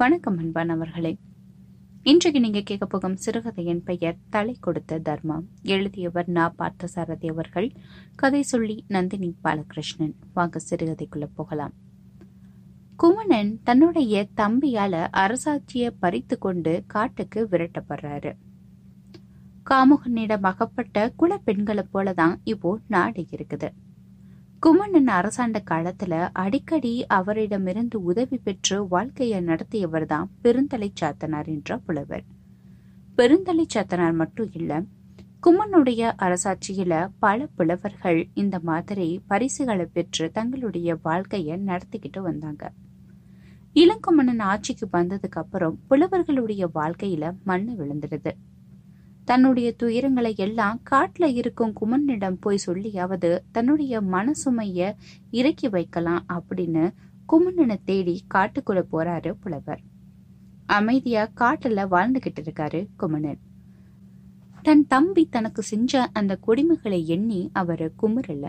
வணக்கம் அன்பானவர்களே இன்றைக்கு நீங்க கேட்க போகும் சிறுகதையின் பெயர் தலை கொடுத்த தர்மம். எழுதியவர் நா. பார்த்தசாரதி அவர்கள். கதை சொல்லி நந்தினி பாலகிருஷ்ணன். வாங்க சிறுகதைக்குள்ள போகலாம். குமணன் தன்னுடைய தம்பியால அரசாட்சிய பறித்து கொண்டு காட்டுக்கு விரட்டப்படுறாரு. காமுகனிடம் அகப்பட்ட குல பெண்களை போலதான் இப்போ நாடு இருக்குது. குமணன் அரசாண்ட காலத்துல அடிக்கடி அவரிடமிருந்து உதவி பெற்று வாழ்க்கையை நடத்தியவர்தான் பெருந்தலை சாத்தனார் என்ற புலவர். பெருந்தலை சாத்தனார் மட்டும் இல்ல குமனுடைய அரசாட்சியில பல புலவர்கள் இந்த மாதிரி பரிசுகளை பெற்று தங்களுடைய வாழ்க்கையை நடத்திக்கிட்டு வந்தாங்க. இளங்குமணன் ஆட்சிக்கு வந்ததுக்கு அப்புறம் புலவர்களுடைய வாழ்க்கையில மண்ணு விழுந்துடுது. தன்னுடைய துயரங்களை எல்லாம் காட்டுல இருக்கும் குமரனிடம் போய் சொல்லியாவது தன்னுடைய மனசுமைய இறக்கி வைக்கலாம் அப்படின்னு குமரனை தேடி காட்டுக்குள்ள போறாரு புலவர். அமைதியா காட்டுல வாழ்ந்துகிட்டு இருக்காரு குமணன் தன் தம்பி தனக்கு செஞ்ச அந்த கொடுமைகளை எண்ணி அவரு குமுறல.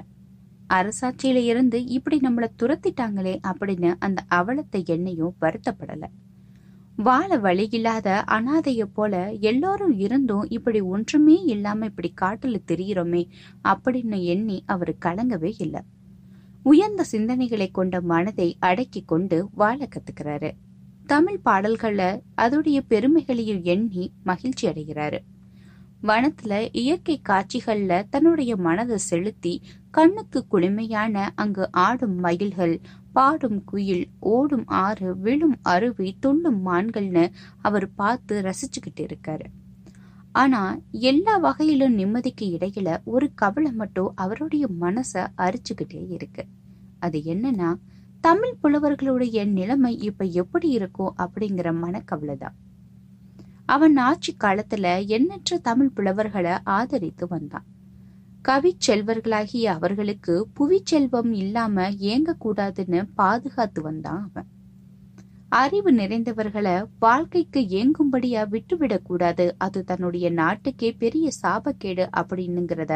அரசாட்சியில இருந்து இப்படி நம்மள துரத்திட்டாங்களே அப்படின்னு அந்த அவலத்தை எண்ணையும் வருத்தப்படல. வாழ வழி இல்லாத அனாதைய போல எல்லாரும் இருந்தும் இப்படி ஒன்றுமே இல்லாம இப்படி காட்டுல தெரிகிறோமே அப்படின்னு எண்ணி அவர் கலங்கவே இல்லை. உயர்ந்த சிந்தனைகளை கொண்ட மனதை அடக்கி கொண்டு வாழ கத்துக்கிறாரு. தமிழ் பாடல்கள அதோடைய பெருமைகளையும் எண்ணி மகிழ்ச்சி அடைகிறாரு. வனத்துல இயற்கை காட்சிகள்ல தன்னுடைய மனதை செலுத்தி கண்ணுக்கு குளிமையான அங்கு ஆடும் மயில்கள் பாடும் குயில் ஓடும் ஆறு விழும் அருவி துள்ளும் மான்கள்னு அவர் பார்த்து ரசிச்சுக்கிட்டு இருக்காரு. ஆனா எல்லா வகையிலும் நிம்மதிக்கு இடையில ஒரு கவலை மட்டும் அவருடைய மனச அரிச்சுக்கிட்டே இருக்கு. அது என்னன்னா தமிழ் புலவர்களுடைய நிலைமை இப்ப எப்படி இருக்கும் அப்படிங்கிற மனக்கவலை தான் அவன் ஆட்சி காலத்துல எண்ணற்ற தமிழ் புலவர்களை ஆதரித்து வந்தான். கவிச்செல்வர்களாகிய அவர்களுக்கு புவிச்செல்வம் இல்லாம ஏங்க கூடாதுன்னு பாதுகாத்து வந்தான் அவன். அறிவு நிறைந்தவர்களை வாழ்க்கைக்கு ஏங்கும்படியா விட்டுவிடக்கூடாது அது தன்னுடைய நாட்டுக்கே பெரிய சாபக்கேடு அப்படின்னுங்கிறத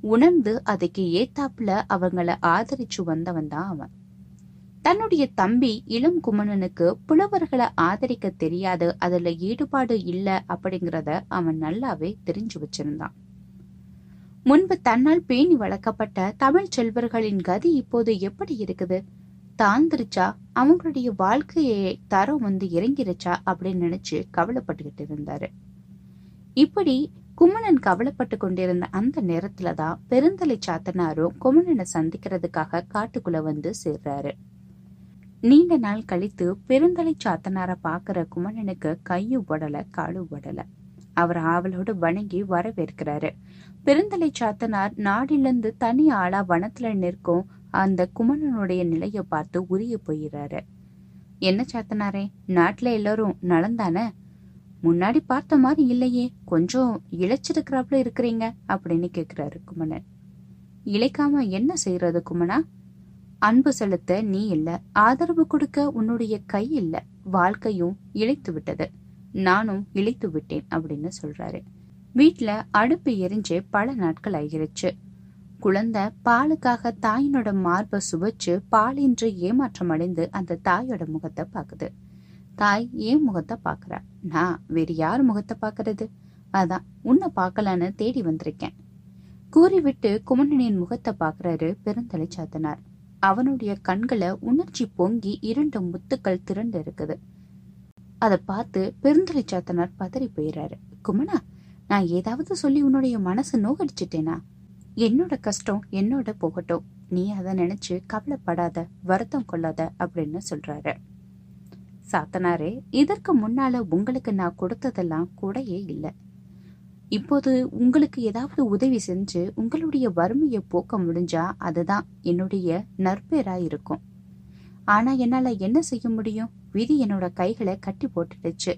உணர்ந்து அதுக்கு ஏத்தாப்புல அவங்கள ஆதரிச்சு வந்தவன் தான் அவன். தன்னுடைய தம்பி இளம் குமணனுக்கு புலவர்களை ஆதரிக்க தெரியாது. அதுல ஈடுபாடு இல்ல அப்படிங்கறத அவன் நல்லாவே தெரிஞ்சு வச்சிருந்தான். முன்பு தன்னால் பேணி வளர்க்கப்பட்ட தமிழ் செல்வர்களின் கதி இப்போது எப்படி இருக்குது? தாழ்ந்துருச்சா அவங்களுடைய வாழ்க்கையை தரம் வந்து இறங்கிருச்சா? அப்படின்னு நினைச்சு கவலைப்பட்டுக்கிட்டு இருந்தாரு. இப்படி குமணன் கவலைப்பட்டு கொண்டிருந்த அந்த நேரத்துலதான் பெருந்தலை சாத்தனாரும் குமணனை சந்திக்கிறதுக்காக காட்டுக்குள்ள வந்து சேர்றாரு. நீண்ட நாள் கழித்து பெருந்தலை சாத்தனார பாக்குற குமணனுக்கு கையும் உடல காலும் உடல. அவர் ஆவலோடு வணங்கி வரவேற்கிறாரு. பெருந்தலை சாத்தனார் நாடிலிருந்து தனி ஆளா வனத்துல நிற்கும் அந்த குமணனுடைய நிலைய பார்த்து உரிய போயிடுறாரு என்ன சாத்தனாரே நாட்டுல எல்லாரும் நலந்தானே? முன்னாடி பார்த்த மாதிரி இல்லையே கொஞ்சம் இழைச்சிருக்கிறாப்புல இருக்கிறீங்க அப்படின்னு கேக்குறாரு குமணன். இழைக்காம என்ன செய்யறது குமணா? அன்பு செலுத்த நீ இல்ல ஆதரவு கொடுக்க உன்னுடைய கை இல்ல வாழ்க்கையும் இழைத்து விட்டது. நானும் இழைத்து விட்டேன் அப்படின்னு சொல்றாரு. வீட்டுல அடுப்பு எரிஞ்சு பல நாட்கள் ஆகிருச்சு. குழந்தை பாலுக்காக தாயினோட மார்பை சுவைச்சு பாலின்றி ஏமாற்றம் அடைந்து அந்த தாயோட முகத்தை பாக்குது தாய் ஏன் முகத்தை பாக்குறா நான் வேறு யார் முகத்தை பாக்குறது அதான் உன்னை பார்க்கலான்னு தேடி வந்திருக்கேன். கூறிவிட்டு குமணனின் முகத்தை பாக்குறாரு பெருந்தலை சாத்தனார். அவனுடைய கண்களை உணர்ச்சி பொங்கி இரண்டு முத்துக்கள் திரண்டு இருக்குது. அதை பார்த்து பெருந்தலை சாத்தனார் பதறி போயிடுறாரு குமணா நான் ஏதாவது சொல்லி உன்னுடைய மனசு நோகடிச்சிட்டேனா? என்னோட கஷ்டம் என்னோட போகட்டும். நீ அதை நினைச்சு கவலைப்படாத வருத்தம் கொள்ளாத அப்படின்னு சொல்றாரு. சாத்தனாரே இதற்கு முன்னால உங்களுக்கு நான் கொடுத்ததெல்லாம் கூடையே இல்லை. இப்போது உங்களுக்கு ஏதாவது உதவி செஞ்சு உங்களுடைய வறுமையை போக்க முடிஞ்சா அதுதான் என்னுடைய நற்பேரா இருக்கும் ஆனா என்னால என்ன செய்ய முடியும்? விதி என்னோட கைகளை கட்டி போட்டுடுச்சு.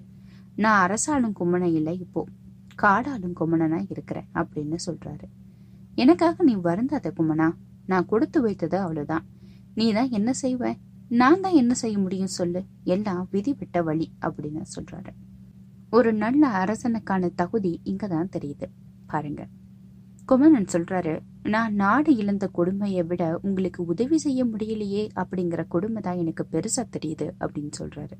நான் அரசாளும் கும்மனை இல்லை இப்போ. காடாலும் கும்மனா இருக்கிறேன் அப்படின்னு சொல்றாரு. எனக்காக நீ வருந்தாத கும்மனா நான் கொடுத்து வைத்தது அவ்வளவுதான். நீ தான் என்ன செய்வ? நான் தான் என்ன செய்ய முடியும் சொல்லு. எல்லாம் விதி விட்ட வழி அப்படின்னு சொல்றாரு. ஒரு நல்ல அரசனுக்கான தகுதி இங்கதான் தெரியுது. பாருங்க. குமணன் சொல்றாரு நான் நாடு இழந்த கொடுமையை விட உங்களுக்கு உதவி செய்ய முடியலையே அப்படிங்கிற கொடுமை தான் எனக்கு பெருசா தெரியுது அப்படின்னு சொல்றாரு.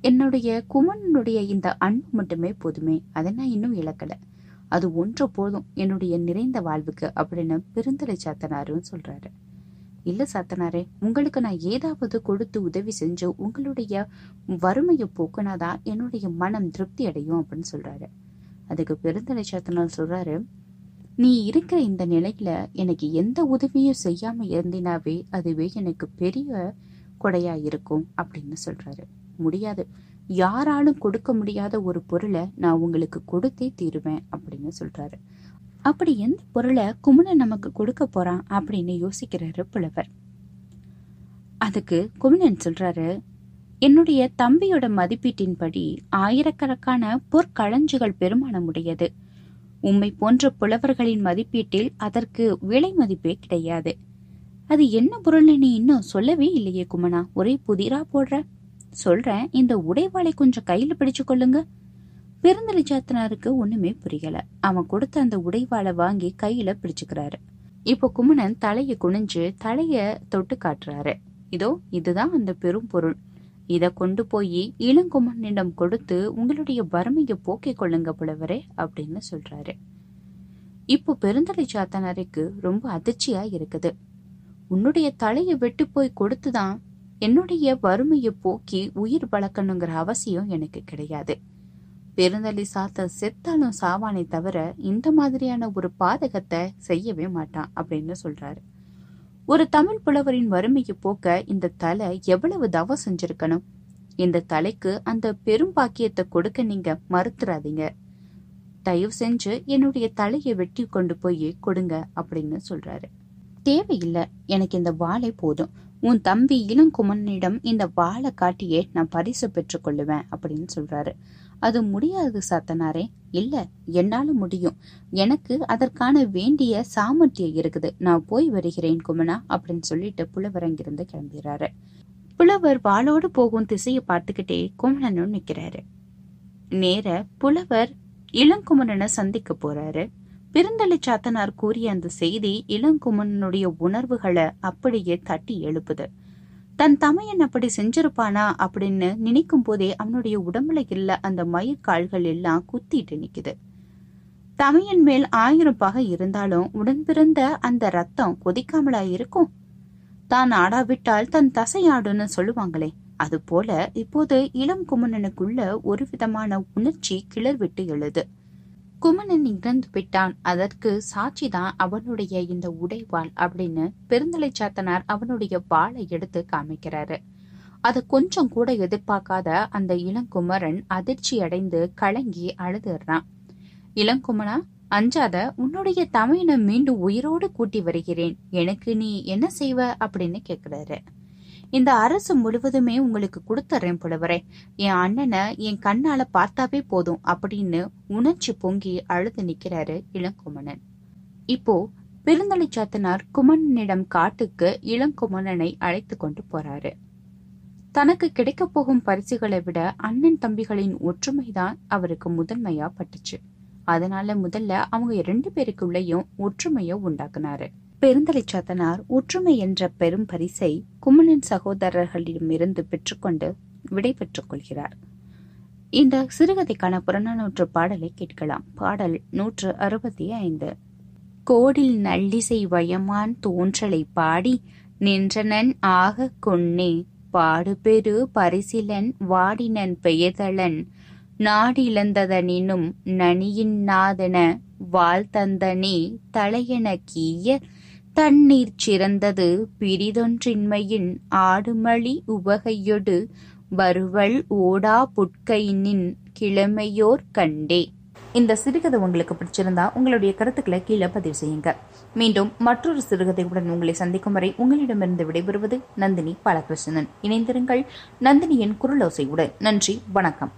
என்னுடைய குமரனுடைய இந்த அன்பு மட்டுமே போதுமே அதை நான் இன்னும் இழக்கல. அது ஒன்று போதும் என்னுடைய நிறைந்த வாழ்வுக்கு அப்படின்னு பெருந்தலை சாத்தனாருன்னு சொல்றாரு. இல்ல சாத்தனாரே உங்களுக்கு நான் ஏதாவது கொடுத்து உதவி செஞ்சு உங்களுடைய வறுமையை போக்குனாதான் என்னுடைய மனம் திருப்தி அடையும் அப்படின்னு சொல்றாரு. அதுக்கு பெருந்தலை சாத்தனார் சொல்றாரு நீ இருக்கிற இந்த நிலையில எனக்கு எந்த உதவியும் செய்யாம இருந்தினாவே அதுவே எனக்கு பெரிய கொடையா இருக்கும் அப்படின்னு சொல்றாரு. முடியாது. யாராலும் கொடுக்க முடியாத ஒரு பொருளை நான் உங்களுக்கு கொடுத்தே தீருவேன் அப்படின்னு சொல்றாரு. அப்படி எந்த பொருளை குமணன் நமக்கு கொடுக்க போறான் அப்படின்னு யோசிக்கிறாரு புலவர். அதுக்கு குமணன் சொல்றாரு என்னுடைய தம்பியோட மதிப்பீட்டின்படி ஆயிரக்கணக்கான பொற்களஞ்சுகள் பெருமானமுடையது. உம்மை போன்ற புலவர்களின் மதிப்பீட்டில் அதற்கு விலை மதிப்பே கிடையாது. அது என்ன பொருள்னு நீ இன்னும் சொல்லவே இல்லையே குமணா. ஒரே புதிரா போடுற. சொல்றேன் இந்த உடைவாளை கொஞ்சம் கையில பிடிச்சு கொள்ளுங்க. பெருந்தலை சாத்தனாருக்கு ஒண்ணுமே புரியல. அவன் கொடுத்த அந்த உடைவாளை வாங்கி கையில பிடிச்சுக்கிறாரு. இப்போ குமணன் தலைய குனிஞ்சு தலைய தொட்டு காட்டுறாரு. இதோ இதுதான் அந்த பெரும் பொருள். இதை கொண்டு போய் இளங்குமரனிடம் கொடுத்து உங்களுடைய வறுமையை போக்கிக் கொள்ளுங்க புலவரே அப்படின்னு சொல்றாரு. இப்போ பெருந்தலை சாத்தனாருக்கு ரொம்ப அதிர்ச்சியா இருக்குது. உன்னுடைய தலையை வெட்டி போய் கொடுத்துதான் என்னுடைய வறுமையை போக்கி உயிர் வளர்க்கணுங்கிற அவசியம் எனக்கு கிடையாது. பெருந்தலை சாத்த செத்தாலும் சாவானே தவிர இந்த மாதிரியான ஒரு பாதகத்தை செய்யவே மாட்டான் அப்படின்னு சொல்றாரு. ஒரு தமிழ் புலவரின் வறுமையை போக்க இந்த தலை எவ்வளவு தவம் செஞ்சிருக்கணும்? இந்த தலைக்கு அந்த பெரும் பாக்கியத்தை கொடுக்க நீங்க மறுத்துறாதீங்க. தயவு செஞ்சு என்னுடைய தலையை வெட்டி கொண்டு போய் கொடுங்க அப்படின்னு சொல்றாரு. தேவையில்லை எனக்கு இந்த வாளை போதும். உன் தம்பி இளங்குமனிடம் இந்த வாளை காட்டியே நான் பரிசு பெற்றுக் கொள்ளுவேன் அப்படின்னு சொல்றாரு. அது முடியாது சாத்தனாரே இல்ல என்னால முடியும். எனக்கு அதற்கான வேண்டிய சாமர்த்தியம் இருக்குது. நான் போய் வருகிறேன் குமணா அப்படின்னு சொல்லிட்டு புலவர் அங்கிருந்து கிளம்புகிறாரு. புலவர் வாளோடு போகும் திசையை பார்த்துக்கிட்டே குமணனும் நிக்கிறாரு நேர புலவர் இளங்குமணனை சந்திக்க போறாரு. பெருந்தலை சாத்தனார் கூறிய அந்த செய்தி இளங்குமணனுடைய உணர்வுகளை அப்படியே தட்டி எழுப்புது. தன் தமையன் அப்படி செஞ்சிருப்பானா அப்படின்னு நினைக்கும் போதே அவனுடைய உடம்புல இல்ல அந்த மயிர்கால்கள் எல்லாம் குத்திட்டு நிக்குது. தமையன் மேல் ஆயிரம் பகை இருந்தாலும் உடன் பிறந்த அந்த ரத்தம் கொதிக்காமலா இருக்கும்? தான் ஆடாவிட்டால் தன் தசையாடுன்னு சொல்லுவாங்களே அது போல இப்போது இளம் குமணனுக்குள்ள ஒரு விதமான உணர்ச்சி கிளர்விட்டு எழுது. குமணன் இறந்து விட்டான். அதற்கு சாட்சிதான் அவனுடைய இந்த உடைவாள் அப்படின்னு பெருந்தலை சாத்தனார் அவனுடைய வாளை எடுத்து காமிக்கிறாரு. அதை கொஞ்சம் கூட எதிர்பார்க்காத அந்த இளங்குமரன் அதிர்ச்சி அடைந்து கலங்கி அழுதுறான். இளங்குமனா அஞ்சாத உன்னுடைய தமையனை மீண்டும் உயிரோடு கூட்டி வருகிறேன். எனக்கு நீ என்ன செய்வ? அப்படின்னு கேக்குறாரு. இந்த அரசு முழுவதுமே உங்களுக்கு கொடுத்துறேன் புலவரே. என் அண்ணனை என் கண்ணால பார்த்தாவே போதும் அப்படின்னு உணர்ச்சி பொங்கி அழுது நிக்கிறாரு இளங்குமணன். இப்போ பெருந்தலை சாத்தனார் குமணனிடம் காட்டுக்கு இளங்குமணனை அழைத்து கொண்டு போறாரு. தனக்கு கிடைக்க போகும் பரிசுகளை விட அண்ணன் தம்பிகளின் ஒற்றுமைதான் அவருக்கு முதன்மையா பட்டுச்சு. அதனால முதல்ல அவங்க ரெண்டு பேருக்குள்ளேயும் ஒற்றுமைய உண்டாக்குனாரு. பெருந்தலை சாத்தனார் ஒற்றுமை என்ற பெரும் பரிசை குமணன் சகோதரர்களிடமிருந்து பெற்றுக்கொண்டு விடை பெற்றுக் கொள்கிறார். இந்த சிறுகதைக்கான புறநானூற்று பாடலை கேட்கலாம். பாடல் நூற்று அறுபத்தி ஐந்து. கோடில் நல்லிசை வயமான் தோன்றலை பாடி நின்றனன் ஆக கொன்னே. பாடுபெரு பரிசிலன் வாடினன் பெயதளன் நாடிழந்ததனினும் நனியின் நாதன வாழ்த்தந்தனே தலையென கீய தண்ணீர் சிறந்தது. பிரிதொன்றின்மையின் ஆடுமளி உவகையொடு வருவல் ஓடா புட்கையினின் கிழமையோர் கண்டே. இந்த சிறுகதை உங்களுக்கு பிடிச்சிருந்தா உங்களுடைய கருத்துக்களை கீழே பதிவு செய்யுங்க. மீண்டும் மற்றொரு சிறுகதையுடன் உங்களை சந்திக்கும் வரை உங்களிடமிருந்து விடைபெறுவது நந்தினி பாலகிருஷ்ணன். இணைந்திருங்கள் நந்தினியின் குரலோசையுடன் நன்றி வணக்கம்.